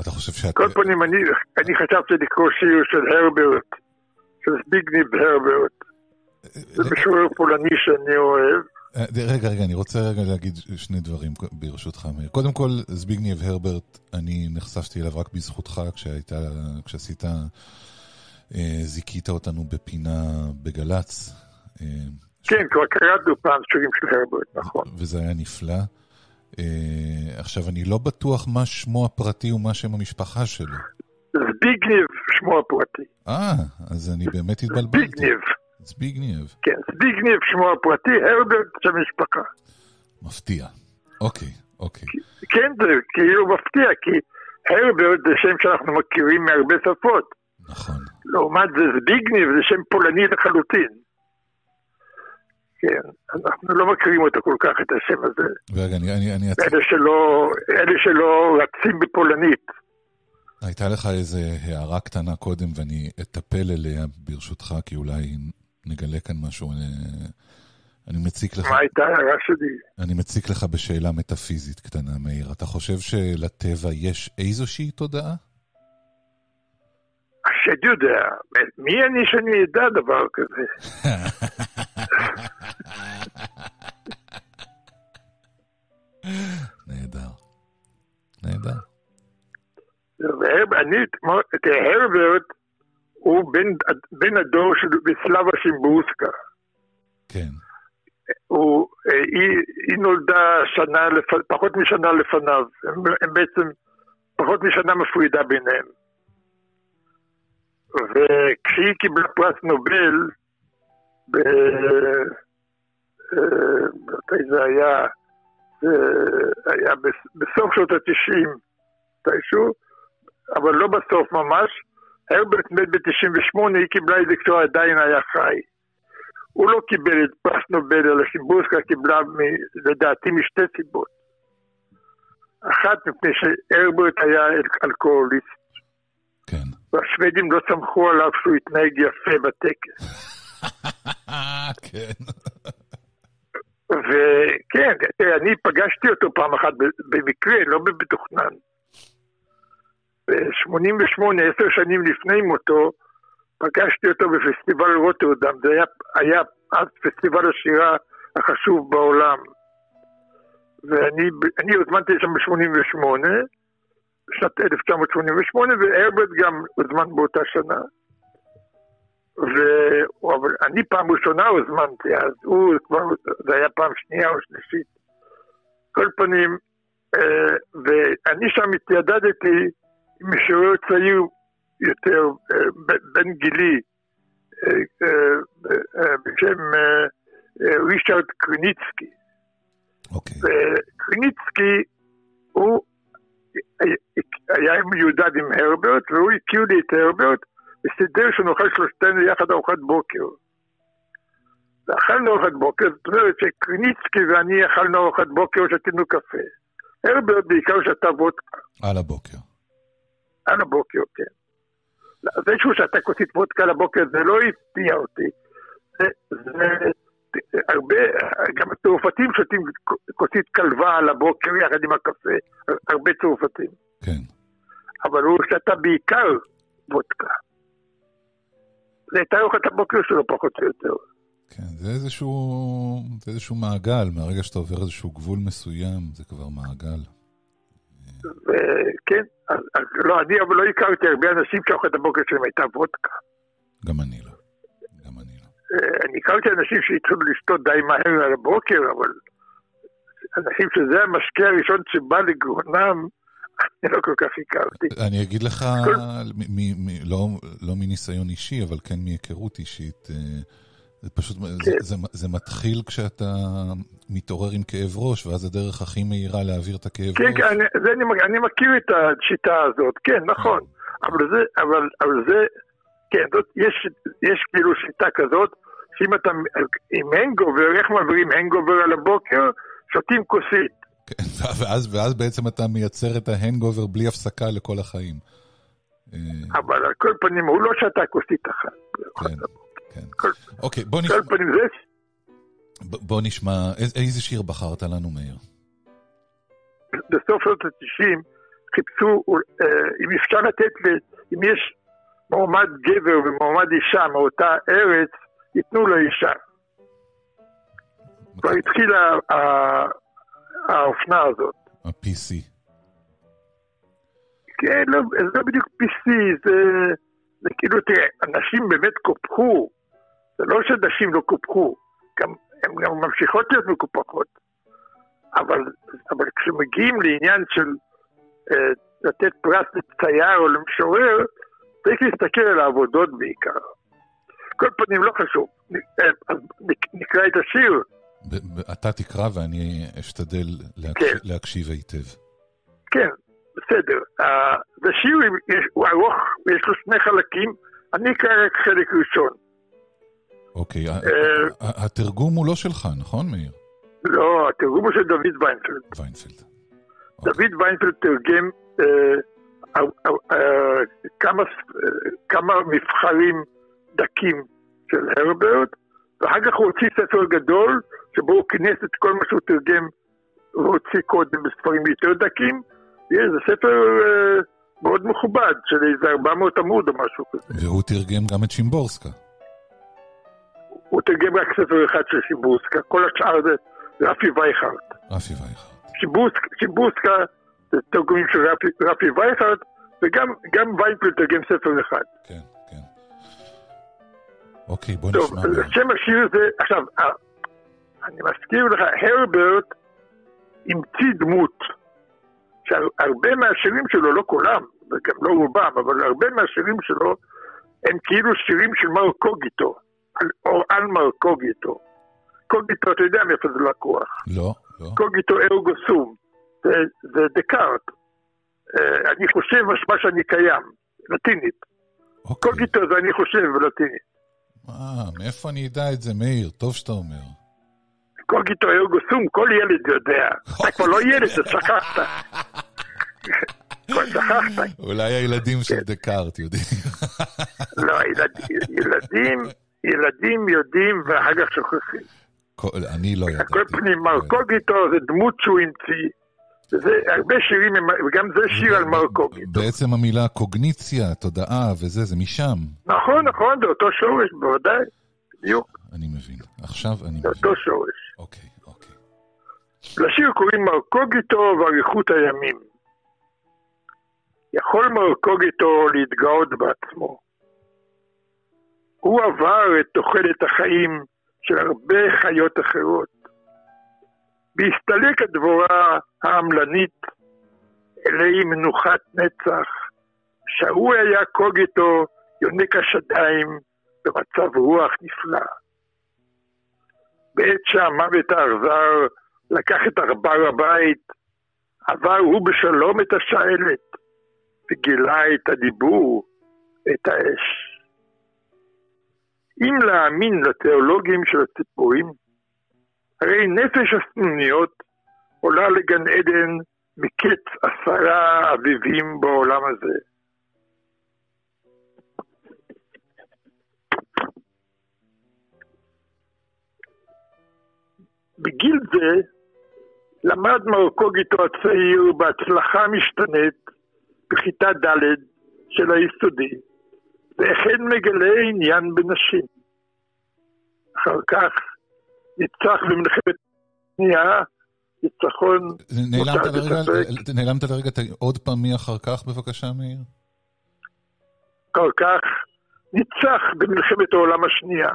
אתה חושב שאת... כל פנים, אני, אני חשבתי לקרוא שיר של הרברט, של זביגניב הרברט. זה משורר פולני שאני אוהב. אה, רגע, רגע, אני רוצה רגע להגיד שני דברים ברשותך, מאיר. קודם כל, זביגניב הרברט, אני נחשפתי אליו רק בזכותך כשהיית, כשעשית, אה, זיכית אותנו בפינה בגל"צ. אה, כן, כבר קראנו פעם שירים של הרברט, נכון. וזה היה נפלא. עכשיו, אני לא בטוח מה שמו הפרטי ומה שם המשפחה שלו. זביגניב שמו הפרטי. אה, אז אני באמת התבלבלתי. זביגניב. זביגניב. כן, זביגניב שמו הפרטי, הרברט שם משפחה. מפתיע. אוקיי, אוקיי. כן, זה כאילו מפתיע, כי הרברט זה שם שאנחנו מכירים מהרבה שפות. נכון. לעומת זה זביגניב זה שם פולני לחלוטין. כן, אנחנו לא מכירים אותו כל כך, את השם הזה. ורגע, אני, אני, אני אצ... אלה שלא, אלה שלא רצים בפולנית. הייתה לך איזה הערה קטנה קודם, ואני אטפל אליה ברשותך, כי אולי נגלה כאן משהו. אני, אני מציק לך... מה הייתה ההערה שלי? אני מציק לך בשאלה מטאפיזית קטנה, מאיר. אתה חושב שלטבע יש איזושהי תודעה? השד יודע, מי אני שאני אדע דבר כזה? ואני, תראה, הרברט הוא בן, בן הדור של סלאבה שימבוסקה. כן. הוא, היא, היא נולדה שנה, לפ, פחות משנה לפניו, הם, הם בעצם פחות משנה מפרידה ביניהם. וכשהיא קיבלה פרס נובל, ב... אה, מתי זה היה? זה היה בסוף שנות התשעים, מתישהו, אבל לא בסוף ממש. הרברט מת ב-98, היא קיבלה את זה כשהוא עדיין היה חי. הוא לא קיבל את פרס נובל, אלא שימבוסקה קיבלה, מ- לדעתי, משתי סיבות. אחת, מפני שהרברט היה אלכוהוליסט, כן. והשוודים לא סמכו עליו שהוא התנהג יפה בטקס. כן. וכן, אני פגשתי אותו פעם אחת במקרה, לא במתוכנן. ב-88, עשר שנים לפני מותו, פגשתי אותו בפסטיבל רוטרדם, זה היה, היה אז פסטיבל השירה החשוב בעולם. ואני אני הוזמנתי לשם ב-88, בשנת 1988, והרברט גם הוזמן באותה שנה. ו... אבל אני פעם ראשונה הוזמנתי, אז הוא כבר, זה היה פעם שנייה או שלישית. כל פנים, אה, ואני שם התיידדתי משורר צעיר יותר, אה, בן גילי, אה, אה, בשם ריצ'רד קריניצקי. אוקיי. וקריניצקי הוא היה מיודד עם הרברט, והוא הכיר לי את הרברט, וסידר שנאכל שלושתנו יחד ארוחת בוקר. ואכלנו ארוחת בוקר, זאת אומרת שקריניצקי ואני אכלנו ארוחת בוקר ושתינו קפה. הרברט בעיקר שתה וודקה, על הבוקר. על הבוקר, כן. זה שהוא שתה כוסית וודקה על הבוקר זה לא הפתיע אותי. זה, זה הרבה, גם הצרפתים שותים כוסית כלבה על הבוקר יחד עם הקפה, הרבה צרפתים. כן. אבל הוא שתה בעיקר וודקה. זה הייתה ארוחת הבוקר שלו פחות או יותר. כן, זה איזשהו, זה איזשהו מעגל, מהרגע שאתה עובר איזשהו גבול מסוים, זה כבר מעגל. וכן, אז, לא, אני אבל לא הכרתי הרבה אנשים שארוחת הבוקר שלהם הייתה וודקה. גם אני לא. גם אני לא. אה, אני הכרתי אנשים שהתחילו לשתות די מהר על הבוקר, אבל אנשים שזה המשקה הראשון שבא לגרונם, אני לא כל כך הכרתי. אני אגיד לך, לא, לא מניסיון אישי, אבל כן מהיכרות אישית, אה, זה פשוט, זה, כן. זה, זה מתחיל כשאתה מתעורר עם כאב ראש, ואז הדרך הכי מהירה להעביר את הכאב כן, ראש. כן, אני, זה אני, אני מכיר את השיטה הזאת, כן, נכון. אבל זה, אבל, אבל זה, כן, זאת, יש, יש כאילו שיטה כזאת, שאם אתה עם הנגובר, איך מעבירים הנגובר על הבוקר? שותים כוסית. כן, ואז, ואז בעצם אתה מייצר את ההנגובר בלי הפסקה לכל החיים. אה, אבל על כל פנים, הוא לא שתה כוסית אחת. כן, כן. כל, אוקיי, בוא כל נשמע, פנים, זה, בוא נשמע, איז- איזה שיר בחרת לנו, מאיר? בסוף שנות ה-90, חיפשו אה, אם אפשר לתת, אם יש מועמד גבר ומועמד אישה מאותה ארץ, ייתנו לאישה. כבר התחילה האופנה הזאת. ה-PC. כן, לא, זה לא בדיוק PC, זה, זה כאילו, תראה, אנשים באמת קופחו. זה לא שנשים לא קופחו, גם, הן גם ממשיכות להיות מקופחות. אבל, אבל כשמגיעים לעניין של אה, לתת פרס לצייר או למשורר, צריך להסתכל על העבודות בעיקר. כל פנים, לא חשוב. אה, אז נקרא את השיר. אתה תקרא ואני אשתדל. כן. להקשיב היטב. כן, בסדר. אה, זה שיר, עם- יש- הוא ארוך, ויש לו שני חלקים. אני אקרא רק חלק ראשון. אוקיי, אה, התרגום הוא לא שלך, נכון, מאיר? לא, התרגום הוא של דוד ויינפלד. ויינפלד. דוד ויינפלד תרגם אה, אה, כמה, מבחרים דקים של הרברט, ואחר כך הוא הוציא ספר גדול, שבו הוא כינס את כל מה שהוא תרגם והוציא קודם בספרים יותר דקים, וזה ספר מאוד מכובד, של איזה 400 עמוד או משהו כזה. והוא תרגם גם את שימבורסקה. הוא תרגם רק ספר אחד של שיבוסקה, כל השאר זה רפי וייכרט. רפי וייכר. שיבוסק- שיבוסקה זה תרגומים של רפי, רפי וייכרט, וגם גם ויינפלד תרגם ספר אחד. כן, כן. אוקיי, בוא טוב, נשמע. מאיר. שם השיר זה, עכשיו, אני מזכיר לך, הרברט המציא דמות, שהרבה מהשירים שלו, לא כולם, וגם לא רובם, אבל הרבה מהשירים שלו, הם כאילו שירים של מר קוגיטו, על- או על מר קוגיטו. קוגיטו, אתה יודע מאיפה זה לקוח. לא, לא. קוגיטו ארגו סום, זה, זה דקארט. אה, אני חושב משמע שאני קיים, לטינית. אוקיי. קוגיטו זה אני חושב בלטינית. אה, מאיפה אני אדע את זה, מאיר? טוב שאתה אומר. קוגיטו ארגו סום, כל ילד יודע. אתה כבר לא ילד, אתה שכחת. כבר שכחת. אולי הילדים של דקארט יודעים. לא, ילד- ילדים, ילדים יודעים ואחר כך שוכחים. כל- אני לא ידעתי. כל פנים, מר כן. קוגיטו זה דמות שהוא המציא. וזה, הרבה שירים, וגם זה שיר על מר קוגיטו. בעצם המילה קוגניציה, תודעה וזה, זה משם. נכון, נכון, זה אותו שורש, בוודאי. בדיוק, אני מבין. עכשיו אני זה מבין. אותו שורש. אוקיי, אוקיי. לשיר קוראים מרקוגיטו ואריכות הימים. יכול מרקוגיטו להתגאות בעצמו. הוא עבר את תוחלת החיים של הרבה חיות אחרות. בהסתלק הדבורה העמלנית אלי מנוחת נצח, שערוי היה קוגיטו יונק השדיים במצב רוח נפלא. בעת שהמוות האכזר לקח את עכבר הבית, עבר הוא בשלום את השעלת, וגילה את הדיבור, את האש. אם להאמין לתיאולוגים של הציפורים, הרי נפש הסנוניות עולה לגן עדן מקץ עשרה אביבים בעולם הזה. בגיל זה למד מרקוגיטו הצעיר בהצלחה משתנית בכיתה ד' של היסודי, והחל מגלה עניין בנשים. אחר כך ניצח במלחמת שנייה, ניצחון נעלמת לרגע, עוד פעם מי אחר כך בבקשה, מאיר? אחר כך ניצח במלחמת העולם השנייה.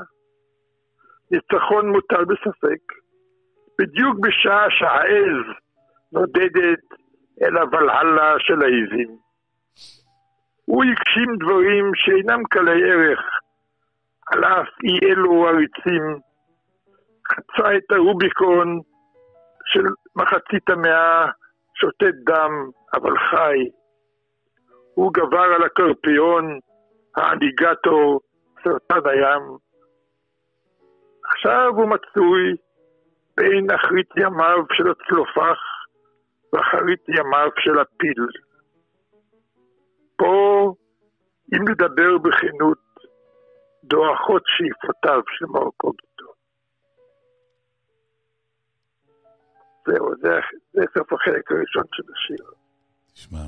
ניצחון מוטל בספק, בדיוק בשעה שהעז נודדת אל הוולהלה של העזים. הוא הגשים דברים שאינם קלי ערך, על אף אי אלו עריצים, חצה את הרוביקון של מחצית המאה, שותת דם, אבל חי. הוא גבר על הקרפיון, האליגטור, סרטן הים. עכשיו הוא מצוי בין אחרית ימיו של הצלופח ואחרית ימיו של הפיל. פה, אם לדבר בכנות, דועכות שאיפותיו של מרקוגיטו. זהו, זה, זה סוף החלק הראשון של השיר. תשמע,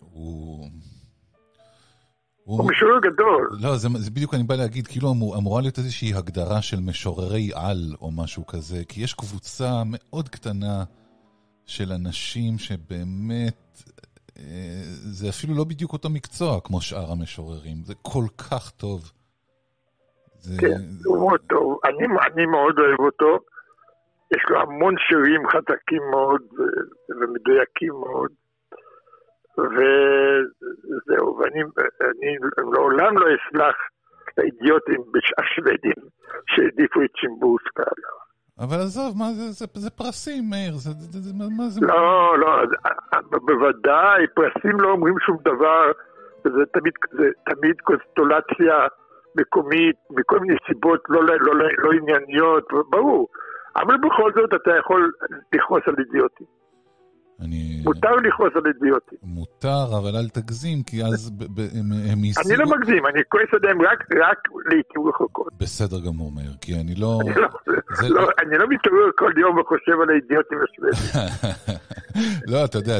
הוא... הוא משורר גדול. לא, זה, זה בדיוק אני בא להגיד, כאילו אמור, אמורה להיות איזושהי הגדרה של משוררי על או משהו כזה, כי יש קבוצה מאוד קטנה של אנשים שבאמת, זה אפילו לא בדיוק אותו מקצוע כמו שאר המשוררים, זה כל כך טוב. זה... כן, הוא מאוד טוב, אני, אני מאוד אוהב אותו, יש לו המון שירים חזקים מאוד ומדויקים מאוד. וזהו, ואני אני לעולם לא אסלח לאידיוטים השוודים שהעדיפו את שימבוסקה. אבל עזוב, מה זה, זה, זה פרסים, מאיר, זה, זה, זה, מה זה... לא, לא, בוודאי, פרסים לא אומרים שום דבר, וזה תמיד, זה תמיד קונסטולציה מקומית, מכל מיני סיבות לא, לא, לא, לא ענייניות, ברור. אבל בכל זאת אתה יכול לכעוס על אידיוטים. אני... מותר לכעוס על אידיוטים. מותר, אבל אל תגזים, כי אז הם, ייסעו... אני לא מגזים, אני כועס עליהם רק, לעיתים רחוקות. בסדר גמור, מאיר, כי אני לא... אני לא, לא, לא מתעורר כל יום וחושב על האידיוטים השוודים. לא, אתה יודע,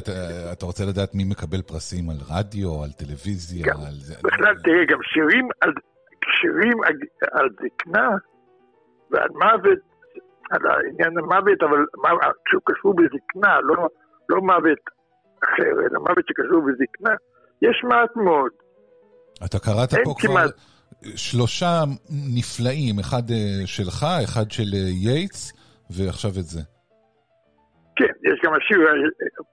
אתה, רוצה לדעת מי מקבל פרסים על רדיו, על טלוויזיה, על זה... בכלל, תראה, גם שירים על, שירים על, על זקנה ועל מוות, על העניין המוות, אבל כשהוא קשור בזקנה, לא, לא מוות אחר, אלא מוות שקשור בזקנה, יש מעט מאוד. אתה קראת פה כבר כמעט. שלושה נפלאים, אחד אה, שלך, אחד של אה, ייטס, ועכשיו את זה. כן, יש גם השיר,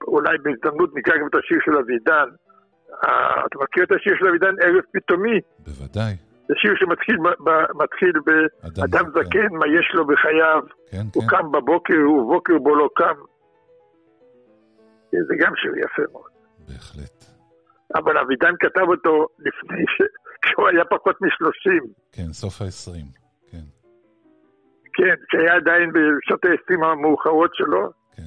אולי בהזדמנות נקרא גם את השיר של אבידן. אה, אתה מכיר את השיר של אבידן, ערב פתאומי? בוודאי. זה שיר שמתחיל ב- ב- מתחיל אדם באדם זקן. זקן, מה יש לו בחייו, כן, הוא כן, קם בבוקר ובוקר בו לא קם. זה גם שיר יפה מאוד. בהחלט. אבל אבידן כתב אותו לפני ש... כשהוא היה פחות משלושים. כן, סוף העשרים. כן, כן, שהיה עדיין בשעות ה-20 המאוחרות שלו. כן.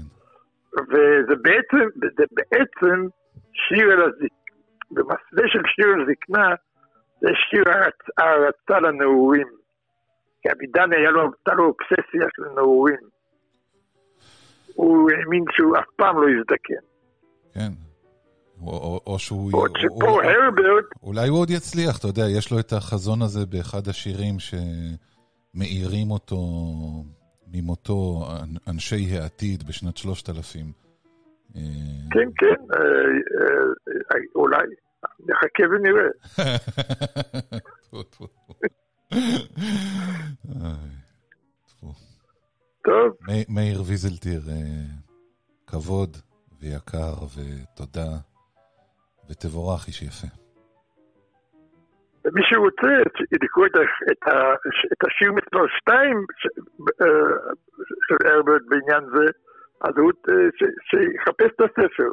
וזה בעצם, זה בעצם שיר על הזקנה, במסווה של שיר על זקנה, זה שיר הערצ- הערצה לנעורים. כי אבידן היה לו, הייתה לו אובססיה של נעורים. הוא האמין שהוא אף פעם לא יזדקן. כן. או, או, או שהוא... בעוד או- שפה או- הרברט, אולי הוא עוד יצליח, אתה יודע, יש לו את החזון הזה באחד השירים שמאירים אותו ממותו אנ- אנשי העתיד בשנת 3000. אה, כן, כן, אה, אה, אולי, נחכה ונראה. טפו, טפו. טוב, מי- מאיר ויזלטיר, אה, כבוד ויקר ותודה, ותבורך איש יפה. ומי שרוצה לקרוא את, השיר מספר 2 של הרברט בעניין זה, אז הוא אה, שיחפש את הספר.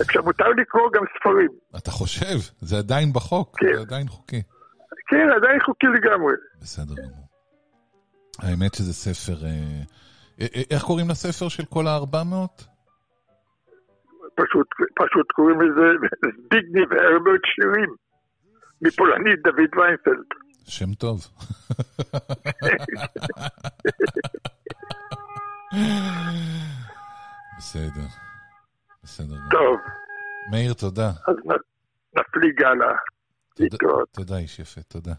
עכשיו מותר לקרוא גם ספרים. אתה חושב, זה עדיין בחוק, כן. זה עדיין חוקי. כן, עדיין חוקי לגמרי. בסדר גמור. האמת שזה ספר... אה, אה, אה, איך קוראים לספר של כל ה-400? פשוט, פשוט קוראים לזה זביגני והרברט שירים. מפולנית דוד ויינפלד. שם טוב. בסדר. בסדר. טוב, מאיר, תודה. אז נפליג הלאה. תודה-. תודה, איש יפה, תודה.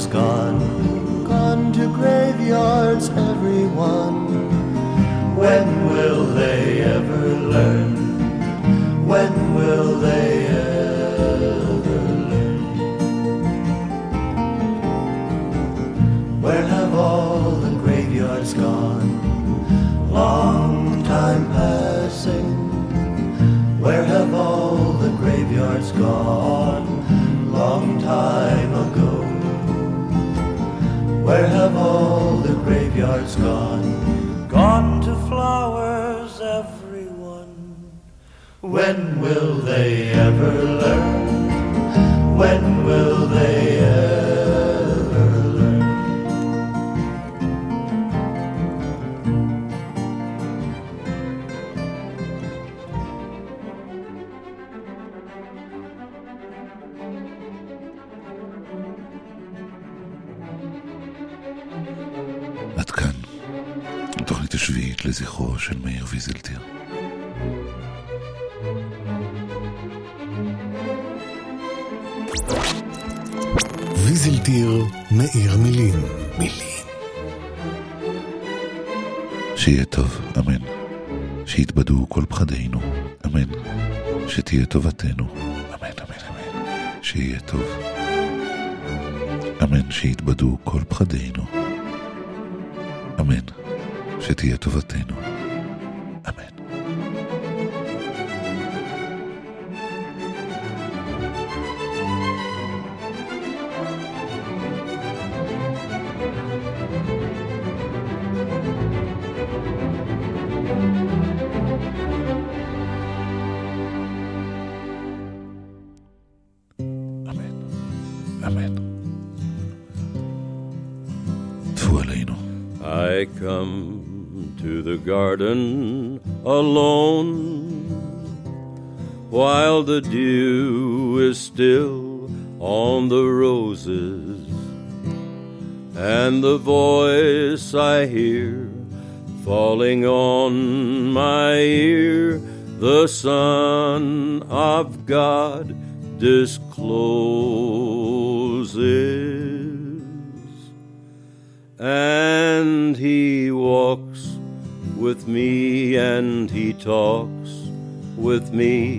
Soldiers gone? Gone to graveyards, everyone. When will When will they ever learn? When will they ever learn? עד כאן, התוכנית השביעית לזכרו של מאיר ויזלטיר. מאיר מילים. מילים. שיהיה טוב, אמן. שיתבדו כל פחדינו, אמן. שתהיה טובתנו, אמן, אמן, אמן. שיהיה טוב. אמן, שיתבדו כל פחדינו. אמן. שתהיה טובתנו. I come to the garden alone while the dew is still on the roses and the voice I hear falling on my ear the Son of God discloses. And he walks with me and he talks with me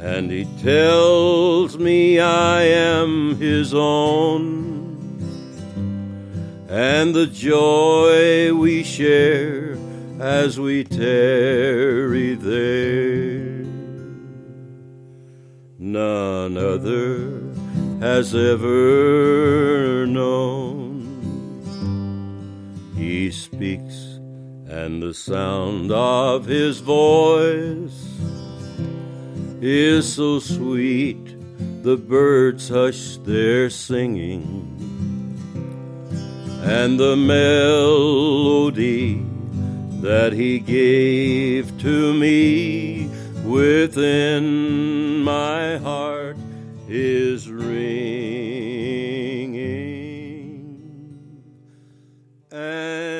and he tells me I am his own and the joy we share as we tarry there. None other has ever known. He speaks, and the sound of his voice is so sweet. The birds hush their singing, and the melody that he gave to me within my heart is ringing. And